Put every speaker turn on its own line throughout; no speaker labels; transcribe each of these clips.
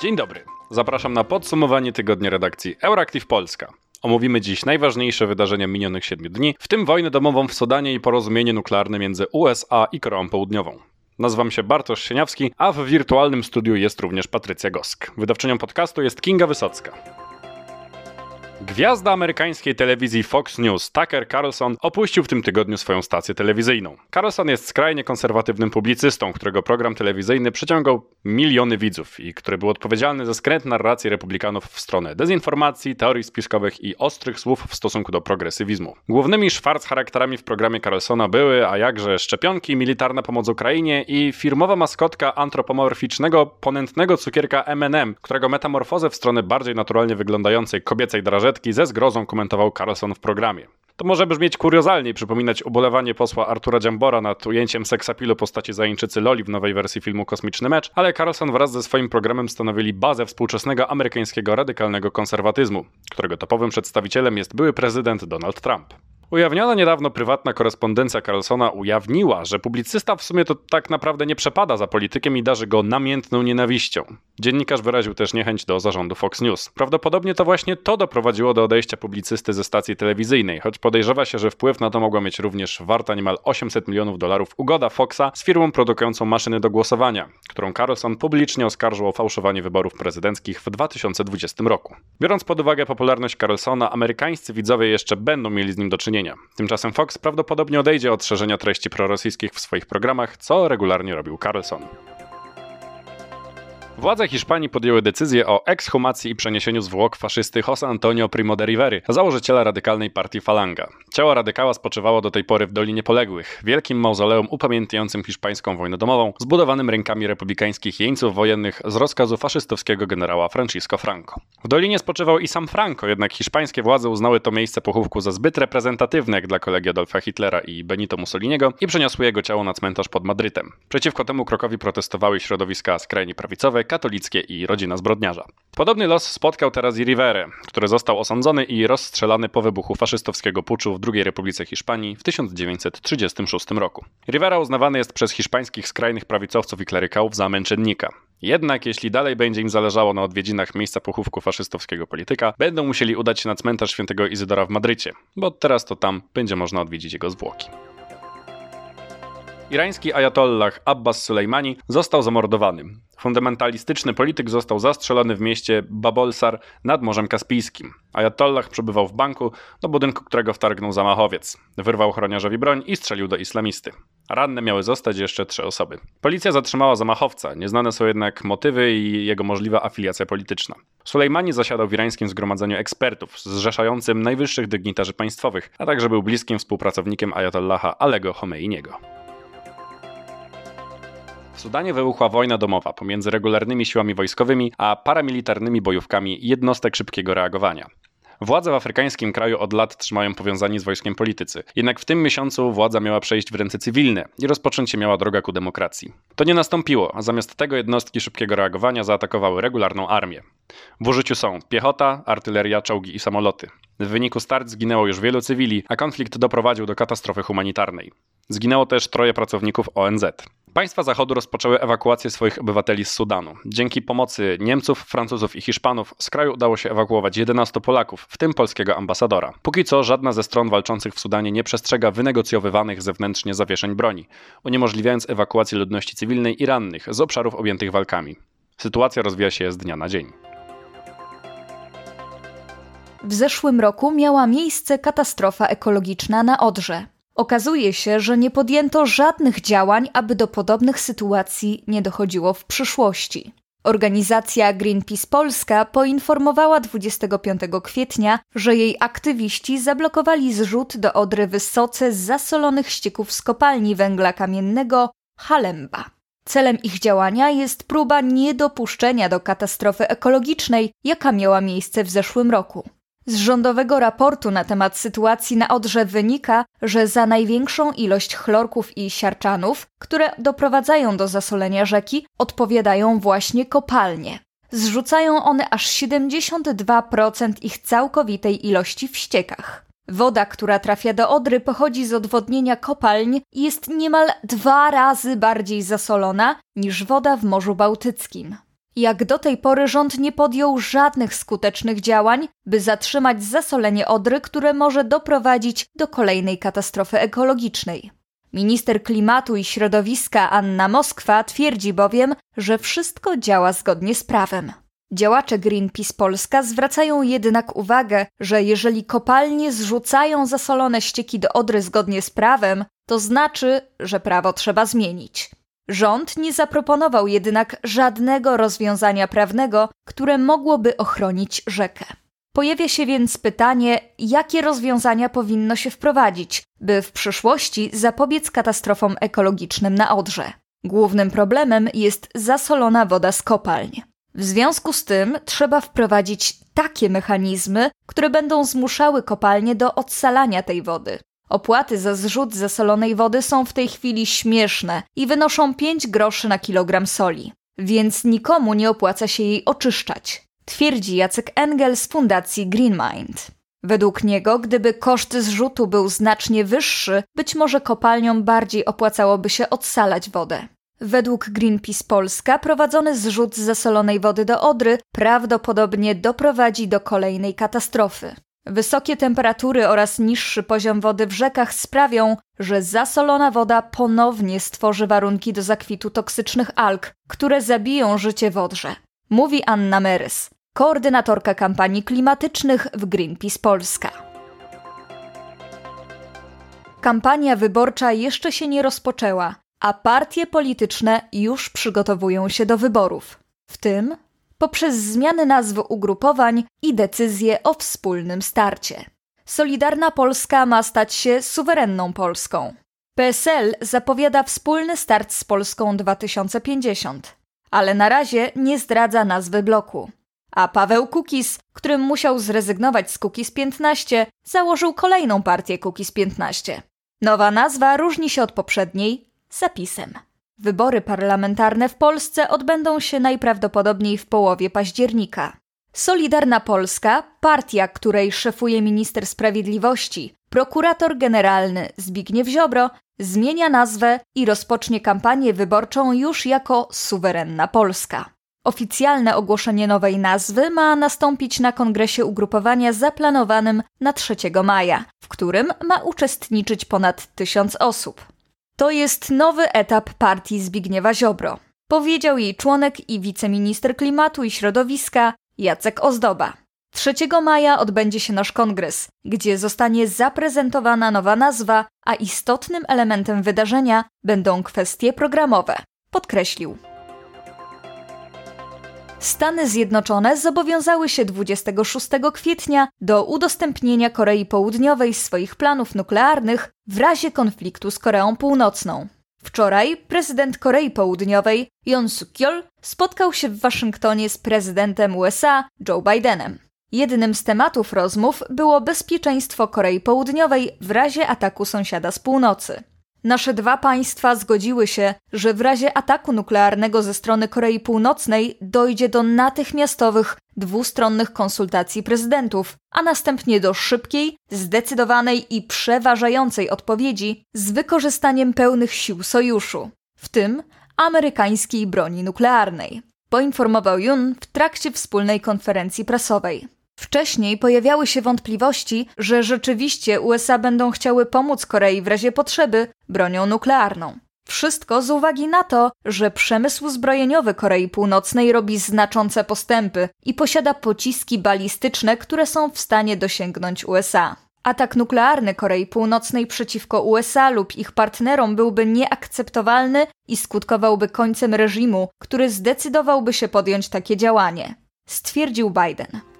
Dzień dobry. Zapraszam na podsumowanie tygodnia redakcji Euractiv Polska. Omówimy dziś najważniejsze wydarzenia minionych siedmiu dni, w tym wojnę domową w Sudanie i porozumienie nuklearne między USA i Koreą Południową. Nazywam się Bartosz Sieniawski, a w wirtualnym studiu jest również Patrycja Gosk. Wydawczynią podcastu jest Kinga Wysocka. Gwiazda amerykańskiej telewizji Fox News Tucker Carlson opuścił w tym tygodniu swoją stację telewizyjną. Carlson jest skrajnie konserwatywnym publicystą, którego program telewizyjny przyciągał miliony widzów i który był odpowiedzialny za skręt narracji republikanów w stronę dezinformacji, teorii spiskowych i ostrych słów w stosunku do progresywizmu. Głównymi szwarc charakterami w programie Carlsona były, a jakże szczepionki, militarna pomoc Ukrainie i firmowa maskotka antropomorficznego, ponętnego cukierka M&M, którego metamorfozę w stronę bardziej naturalnie wyglądającej kobiecej drażetki ze zgrozą komentował Carlson w programie. To może brzmieć kuriozalnie i przypominać ubolewanie posła Artura Dziambora nad ujęciem seksapilu postaci zajęczycy Loli w nowej wersji filmu Kosmiczny Mecz, ale Carlson wraz ze swoim programem stanowili bazę współczesnego amerykańskiego radykalnego konserwatyzmu, którego topowym przedstawicielem jest były prezydent Donald Trump. Ujawniona niedawno prywatna korespondencja Carlsona ujawniła, że publicysta w sumie to tak naprawdę nie przepada za politykiem i darzy go namiętną nienawiścią. Dziennikarz wyraził też niechęć do zarządu Fox News. Prawdopodobnie to właśnie to doprowadziło do odejścia publicysty ze stacji telewizyjnej, choć podejrzewa się, że wpływ na to mogła mieć również warta niemal 800 milionów dolarów ugoda Foxa z firmą produkującą maszyny do głosowania, którą Carlson publicznie oskarżył o fałszowanie wyborów prezydenckich w 2020 roku. Biorąc pod uwagę popularność Carlsona, amerykańscy widzowie jeszcze będą mieli z nim do czynienia Tymczasem Fox prawdopodobnie odejdzie od szerzenia treści prorosyjskich w swoich programach, co regularnie robił Carlson. Władze Hiszpanii podjęły decyzję o ekshumacji i przeniesieniu zwłok faszysty José Antonio Primo de Rivery, założyciela radykalnej partii Falanga. Ciało radykała spoczywało do tej pory w Dolinie Poległych, wielkim mauzoleum upamiętniającym hiszpańską wojnę domową, zbudowanym rękami republikańskich jeńców wojennych z rozkazu faszystowskiego generała Francisco Franco. W Dolinie spoczywał i sam Franco, jednak hiszpańskie władze uznały to miejsce pochówku za zbyt reprezentatywne jak dla kolegi Adolfa Hitlera i Benito Mussoliniego i przeniosły jego ciało na cmentarz pod Madrytem. Przeciwko temu krokowi protestowały środowiska skrajnie prawicowe, katolickie i rodzina zbrodniarza. Podobny los spotkał teraz i Riverę, który został osądzony i rozstrzelany po wybuchu faszystowskiego puczu w II Republice Hiszpanii w 1936 roku. Rivera uznawany jest przez hiszpańskich skrajnych prawicowców i klerykałów za męczennika. Jednak jeśli dalej będzie im zależało na odwiedzinach miejsca pochówku faszystowskiego polityka, będą musieli udać się na cmentarz świętego Izydora w Madrycie, bo teraz to tam będzie można odwiedzić jego zwłoki. Irański ajatollah Abbas Sulejmani został zamordowany. Fundamentalistyczny polityk został zastrzelony w mieście Babolsar nad Morzem Kaspijskim. Ajatollah przebywał w banku, do budynku którego wtargnął zamachowiec. Wyrwał ochroniarzowi broń i strzelił do islamisty. Ranne miały zostać jeszcze trzy osoby. Policja zatrzymała zamachowca, nieznane są jednak motywy i jego możliwa afiliacja polityczna. Sulejmani zasiadał w irańskim zgromadzeniu ekspertów, zrzeszającym najwyższych dygnitarzy państwowych, a także był bliskim współpracownikiem Ayatollaha Alego Khomeiniego. W Sudanie wybuchła wojna domowa pomiędzy regularnymi siłami wojskowymi a paramilitarnymi bojówkami jednostek szybkiego reagowania. Władze w afrykańskim kraju od lat trzymają powiązani z wojskiem politycy. Jednak w tym miesiącu władza miała przejść w ręce cywilne i rozpocząć się miała droga ku demokracji. To nie nastąpiło, a zamiast tego jednostki szybkiego reagowania zaatakowały regularną armię. W użyciu są piechota, artyleria, czołgi i samoloty. W wyniku start zginęło już wielu cywili, a konflikt doprowadził do katastrofy humanitarnej. Zginęło też troje pracowników ONZ. Państwa Zachodu rozpoczęły ewakuację swoich obywateli z Sudanu. Dzięki pomocy Niemców, Francuzów i Hiszpanów z kraju udało się ewakuować 11 Polaków, w tym polskiego ambasadora. Póki co żadna ze stron walczących w Sudanie nie przestrzega wynegocjowywanych zewnętrznie zawieszeń broni, uniemożliwiając ewakuację ludności cywilnej i rannych z obszarów objętych walkami. Sytuacja rozwija się z dnia na dzień.
W zeszłym roku miała miejsce katastrofa ekologiczna na Odrze. Okazuje się, że nie podjęto żadnych działań, aby do podobnych sytuacji nie dochodziło w przyszłości. Organizacja Greenpeace Polska poinformowała 25 kwietnia, że jej aktywiści zablokowali zrzut do Odry wysoce zasolonych ścieków z kopalni węgla kamiennego Halemba. Celem ich działania jest próba niedopuszczenia do katastrofy ekologicznej, jaka miała miejsce w zeszłym roku. Z rządowego raportu na temat sytuacji na Odrze wynika, że za największą ilość chlorków i siarczanów, które doprowadzają do zasolenia rzeki, odpowiadają właśnie kopalnie. Zrzucają one aż 72% ich całkowitej ilości w ściekach. Woda, która trafia do Odry, pochodzi z odwodnienia kopalń i jest niemal dwa razy bardziej zasolona niż woda w Morzu Bałtyckim. Jak do tej pory rząd nie podjął żadnych skutecznych działań, by zatrzymać zasolenie Odry, które może doprowadzić do kolejnej katastrofy ekologicznej. Minister klimatu i środowiska Anna Moskwa twierdzi bowiem, że wszystko działa zgodnie z prawem. Działacze Greenpeace Polska zwracają jednak uwagę, że jeżeli kopalnie zrzucają zasolone ścieki do Odry zgodnie z prawem, to znaczy, że prawo trzeba zmienić. Rząd nie zaproponował jednak żadnego rozwiązania prawnego, które mogłoby ochronić rzekę. Pojawia się więc pytanie, jakie rozwiązania powinno się wprowadzić, by w przyszłości zapobiec katastrofom ekologicznym na Odrze. Głównym problemem jest zasolona woda z kopalń. W związku z tym trzeba wprowadzić takie mechanizmy, które będą zmuszały kopalnie do odsalania tej wody. Opłaty za zrzut zasolonej wody są w tej chwili śmieszne i wynoszą 5 groszy na kilogram soli, więc nikomu nie opłaca się jej oczyszczać, twierdzi Jacek Engel z fundacji Green Mind. Według niego, gdyby koszt zrzutu był znacznie wyższy, być może kopalniom bardziej opłacałoby się odsalać wodę. Według Greenpeace Polska prowadzony zrzut zasolonej wody do Odry prawdopodobnie doprowadzi do kolejnej katastrofy. Wysokie temperatury oraz niższy poziom wody w rzekach sprawią, że zasolona woda ponownie stworzy warunki do zakwitu toksycznych alg, które zabiją życie w Odrze. Mówi Anna Merys, koordynatorka kampanii klimatycznych w Greenpeace Polska. Kampania wyborcza jeszcze się nie rozpoczęła, a partie polityczne już przygotowują się do wyborów, w tym poprzez zmiany nazw ugrupowań i decyzje o wspólnym starcie. Solidarna Polska ma stać się suwerenną Polską. PSL zapowiada wspólny start z Polską 2050, ale na razie nie zdradza nazwy bloku. A Paweł Kukis, którym musiał zrezygnować z Kukis 15, założył kolejną partię Kukis 15. Nowa nazwa różni się od poprzedniej zapisem. Wybory parlamentarne w Polsce odbędą się najprawdopodobniej w połowie października. Solidarna Polska, partia, której szefuje minister sprawiedliwości, prokurator generalny Zbigniew Ziobro, zmienia nazwę i rozpocznie kampanię wyborczą już jako Suwerenna Polska. Oficjalne ogłoszenie nowej nazwy ma nastąpić na kongresie ugrupowania zaplanowanym na 3 maja, w którym ma uczestniczyć ponad tysiąc osób. To jest nowy etap partii Zbigniewa Ziobro, powiedział jej członek i wiceminister klimatu i środowiska Jacek Ozdoba. 3 maja odbędzie się nasz kongres, gdzie zostanie zaprezentowana nowa nazwa, a istotnym elementem wydarzenia będą kwestie programowe, podkreślił. Stany Zjednoczone zobowiązały się 26 kwietnia do udostępnienia Korei Południowej swoich planów nuklearnych w razie konfliktu z Koreą Północną. Wczoraj prezydent Korei Południowej Yoon Suk-yeol spotkał się w Waszyngtonie z prezydentem USA Joe Bidenem. Jednym z tematów rozmów było bezpieczeństwo Korei Południowej w razie ataku sąsiada z północy. Nasze dwa państwa zgodziły się, że w razie ataku nuklearnego ze strony Korei Północnej dojdzie do natychmiastowych, dwustronnych konsultacji prezydentów, a następnie do szybkiej, zdecydowanej i przeważającej odpowiedzi z wykorzystaniem pełnych sił sojuszu, w tym amerykańskiej broni nuklearnej, poinformował Jun w trakcie wspólnej konferencji prasowej. Wcześniej pojawiały się wątpliwości, że rzeczywiście USA będą chciały pomóc Korei w razie potrzeby bronią nuklearną. Wszystko z uwagi na to, że przemysł zbrojeniowy Korei Północnej robi znaczące postępy i posiada pociski balistyczne, które są w stanie dosięgnąć USA. Atak nuklearny Korei Północnej przeciwko USA lub ich partnerom byłby nieakceptowalny i skutkowałby końcem reżimu, który zdecydowałby się podjąć takie działanie, stwierdził Biden.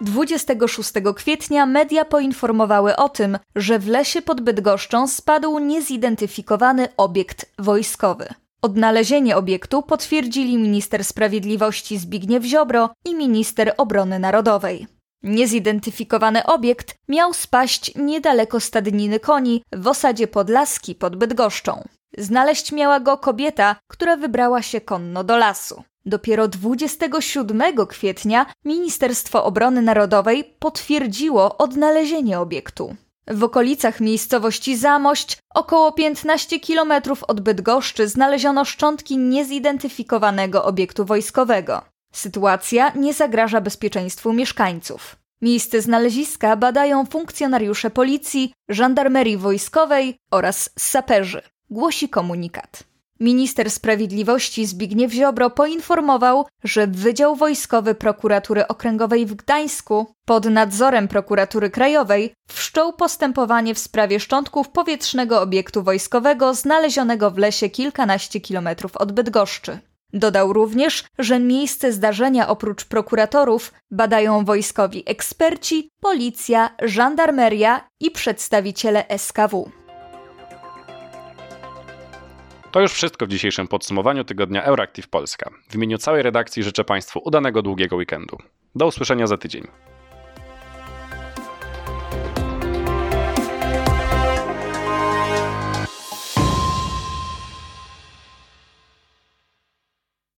26 kwietnia media poinformowały o tym, że w lesie pod Bydgoszczą spadł niezidentyfikowany obiekt wojskowy. Odnalezienie obiektu potwierdzili minister sprawiedliwości Zbigniew Ziobro i minister obrony narodowej. Niezidentyfikowany obiekt miał spaść niedaleko stadniny koni w osadzie Podlaski pod Bydgoszczą. Znaleźć miała go kobieta, która wybrała się konno do lasu. Dopiero 27 kwietnia Ministerstwo Obrony Narodowej potwierdziło odnalezienie obiektu. W okolicach miejscowości Zamość, około 15 km od Bydgoszczy, znaleziono szczątki niezidentyfikowanego obiektu wojskowego. Sytuacja nie zagraża bezpieczeństwu mieszkańców. Miejsce znaleziska badają funkcjonariusze policji, żandarmerii wojskowej oraz saperzy, głosi komunikat. Minister Sprawiedliwości Zbigniew Ziobro poinformował, że Wydział Wojskowy Prokuratury Okręgowej w Gdańsku pod nadzorem Prokuratury Krajowej wszczął postępowanie w sprawie szczątków powietrznego obiektu wojskowego znalezionego w lesie kilkanaście kilometrów od Bydgoszczy. Dodał również, że miejsce zdarzenia oprócz prokuratorów badają wojskowi eksperci, policja, żandarmeria i przedstawiciele SKW.
To już wszystko w dzisiejszym podsumowaniu tygodnia Euractiv Polska. W imieniu całej redakcji życzę Państwu udanego długiego weekendu. Do usłyszenia za tydzień.